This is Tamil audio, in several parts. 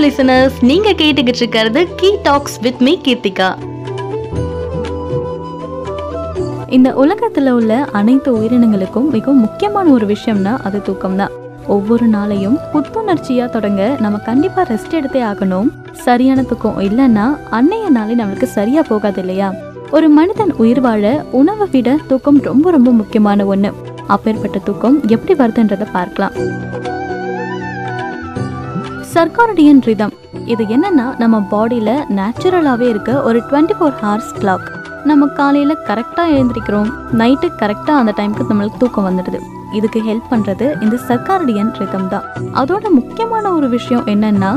லிசனர்ஸ் நீங்க கேட்டுக்கிட்டு இருக்கிறது Kee talks with me Keerthika. இந்த உலகத்துல உள்ள அனைத்து உயிரினங்களுக்கும் மிகவும் முக்கியமான ஒரு விஷயம்னா அது தூக்கம் தான் ஒவ்வொரு நாளையும் புத்துணர்ச்சியா தொடங்க நம்ம கண்டிப்பா ரெஸ்ட் எடுத்தே ஆகணும். சரியான தூக்கம் இல்லைன்னா அன்னைய நாளே நம்மளுக்கு சரியா போகாது இல்லையா? ஒரு மனிதன் உயிர் வாழ உணவை விட தூக்கம் ரொம்ப ரொம்ப முக்கியமான ஒண்ணு. அப்பேற்பட்ட தூக்கம் எப்படி வருதுன்றத பார்க்கலாம். Circadian rhythm. இது என்னன்னா நம்ம பாடியில நேச்சுரலாவே இருக்க ஒரு டுவெண்ட்டி ஃபோர் ஹவர்ஸ் கிளாக் நம்ம காலையில கரெக்டா எழுந்திருக்கிறோம். நைட்டு கரெக்டா அந்த டைம்க்கு நம்மளுக்கு தூக்கம் வந்துடுது. இதுக்கு ஹெல்ப் பண்றது இந்த சர்க்காரடியன் ரிதம் தான். அதோட முக்கியமான ஒரு விஷயம் என்னன்னா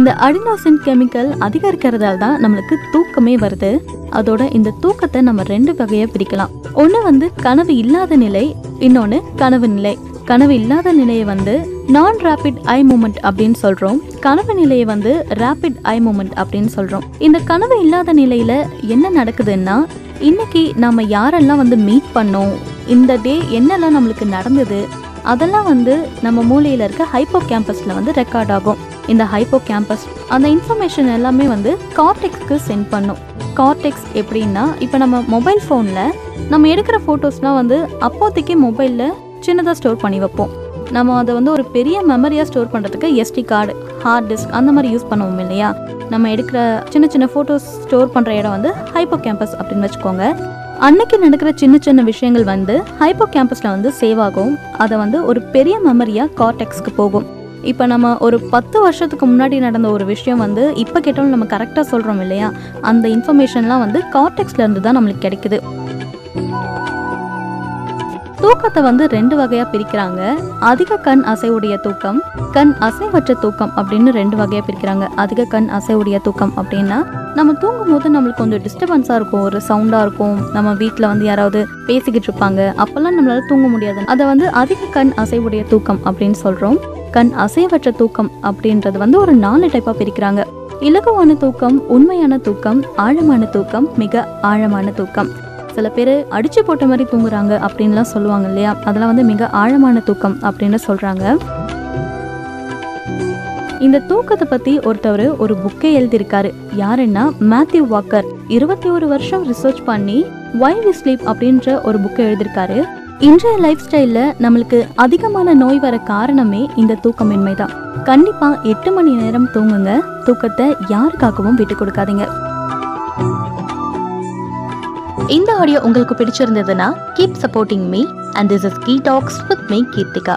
இந்த அடினோசின் கெமிக்கல் அதிகரிக்கிறதால தான் நம்மளுக்கு தூக்கமே வருது. அதோட இந்த தூக்கத்தை நம்ம ரெண்டு வகையா பிரிக்கலாம். ஒன்று வந்து கனவு இல்லாத நிலை இன்னொன்னு கனவு நிலை. கனவு இல்லாத நிலையை வந்து நான் ரேபிட் ஐ மூமெண்ட் அப்படின்னு சொல்றோம். கனவு நிலையை வந்து ரேபிட் ஐ மூமெண்ட் அப்படின்னு சொல்றோம். இந்த கனவு இல்லாத நிலையில என்ன நடக்குதுன்னா இன்னைக்கு நாம யாரெல்லாம் வந்து மீட் பண்ணோம் இந்த டே என்னெல்லாம் நம்மளுக்கு நடந்தது அதெல்லாம் வந்து நம்ம மூலையில் இருக்க ஹைப்போ கேம்பஸ்ல வந்து ரெக்கார்ட் ஆகும். இந்த ஹைப்போ கேம்பஸ் அந்த இன்ஃபர்மேஷன் எல்லாமே வந்து கார்டெக்ஸ்க்கு சென்ட் பண்ணும். கார்டெக்ஸ் எப்படின்னா இப்போ நம்ம மொபைல் ஃபோனில் நம்ம எடுக்கிற ஃபோட்டோஸ்லாம் வந்து அப்போதைக்கு மொபைலில் சின்னதாக ஸ்டோர் பண்ணி வைப்போம். நம்ம அதை வந்து ஒரு பெரிய மெமரியாக ஸ்டோர் பண்ணுறதுக்கு எஸ்டி கார்டு ஹார்ட் டிஸ்க் அந்த மாதிரி யூஸ் பண்ணுவோம் இல்லையா? நம்ம எடுக்கிற சின்ன சின்ன ஃபோட்டோஸ் ஸ்டோர் பண்ணுற இடம் வந்து ஹைப்போ கேம்பஸ் அப்படின்னு வச்சுக்கோங்க. அன்னைக்கு நடக்கிற சின்ன சின்ன விஷயங்கள் வந்து ஹைப்போ கேம்பஸில் வந்து சேவ் ஆகும். அதை வந்து ஒரு பெரிய மெமரியாக கார்டெக்ஸ்க்கு போகும். இப்போ நம்ம ஒரு பத்து வருஷத்துக்கு முன்னாடி நடந்த ஒரு விஷயம் வந்து இப்போ கேட்டாலும் நம்ம கரெக்டாக சொல்கிறோம் இல்லையா? அந்த இன்ஃபர்மேஷன்லாம் வந்து கார்டெக்ஸ்லேருந்து தான் நம்மளுக்கு கிடைக்குது. தூக்கத்தை வந்து ரெண்டு வகையா பிரிக்கிறாங்க. அதிக கண் அசைவுடைய தூக்கம் கண் அசைவற்ற தூக்கம் அப்படின்னு ரெண்டு வகையா பிரிக்கிறாங்க. அதிக கண் அசைவுடைய தூக்கம் அப்படின்னா நம்ம தூங்கும் போது நம்மளுக்கு கொஞ்சம் டிஸ்டர்பன்ஸா இருக்கும் ஒரு சவுண்டா இருக்கும். நம்ம வீட்டில் வந்து யாராவது பேசிக்கிட்டு இருப்பாங்க. அப்பெல்லாம் நம்மளால தூங்க முடியாது. அதை வந்து அதிக கண் அசைவுடைய தூக்கம் அப்படின்னு சொல்றோம். கண் அசைவற்ற தூக்கம் அப்படின்றது வந்து ஒரு நாலு டைப்பா பிரிக்கிறாங்க. இலகுவான தூக்கம் உண்மையான தூக்கம் ஆழமான தூக்கம் மிக ஆழமான தூக்கம். சில பேர் அடிச்சு போட்ட மாதிரி தூங்குறாங்க அப்படின்லாம் சொல்லுவாங்க இல்லையா? அதெல்லாம் வந்து மிக ஆழமான தூக்கம் அப்படின்னு சொல்றாங்க. இந்த தூக்கத்தை பத்தி ஒருத்தவர் ஒரு புக்கே எழுதியிருக்காரு. யாருன்னா மேத்யூ வாக்கர். இருபத்தி ஒரு வருஷம் ரிசர்ச் பண்ணி வை வி ஸ்லீப் அப்படின்ற ஒரு புக்கை எழுதியிருக்காரு. இன்றைய லைஃப் ஸ்டைல்ல நம்மளுக்கு அதிகமான நோய் வர காரணமே இந்த தூக்கமின்மை தான். கண்டிப்பா எட்டு மணி நேரம் தூங்குங்க. தூக்கத்தை யாருக்காகவும் விட்டு கொடுக்காதீங்க. இந்த ஆடியோ உங்களுக்கு பிடிச்சிருந்ததுன்னா keep supporting me and this is Kee talks with me Keerthika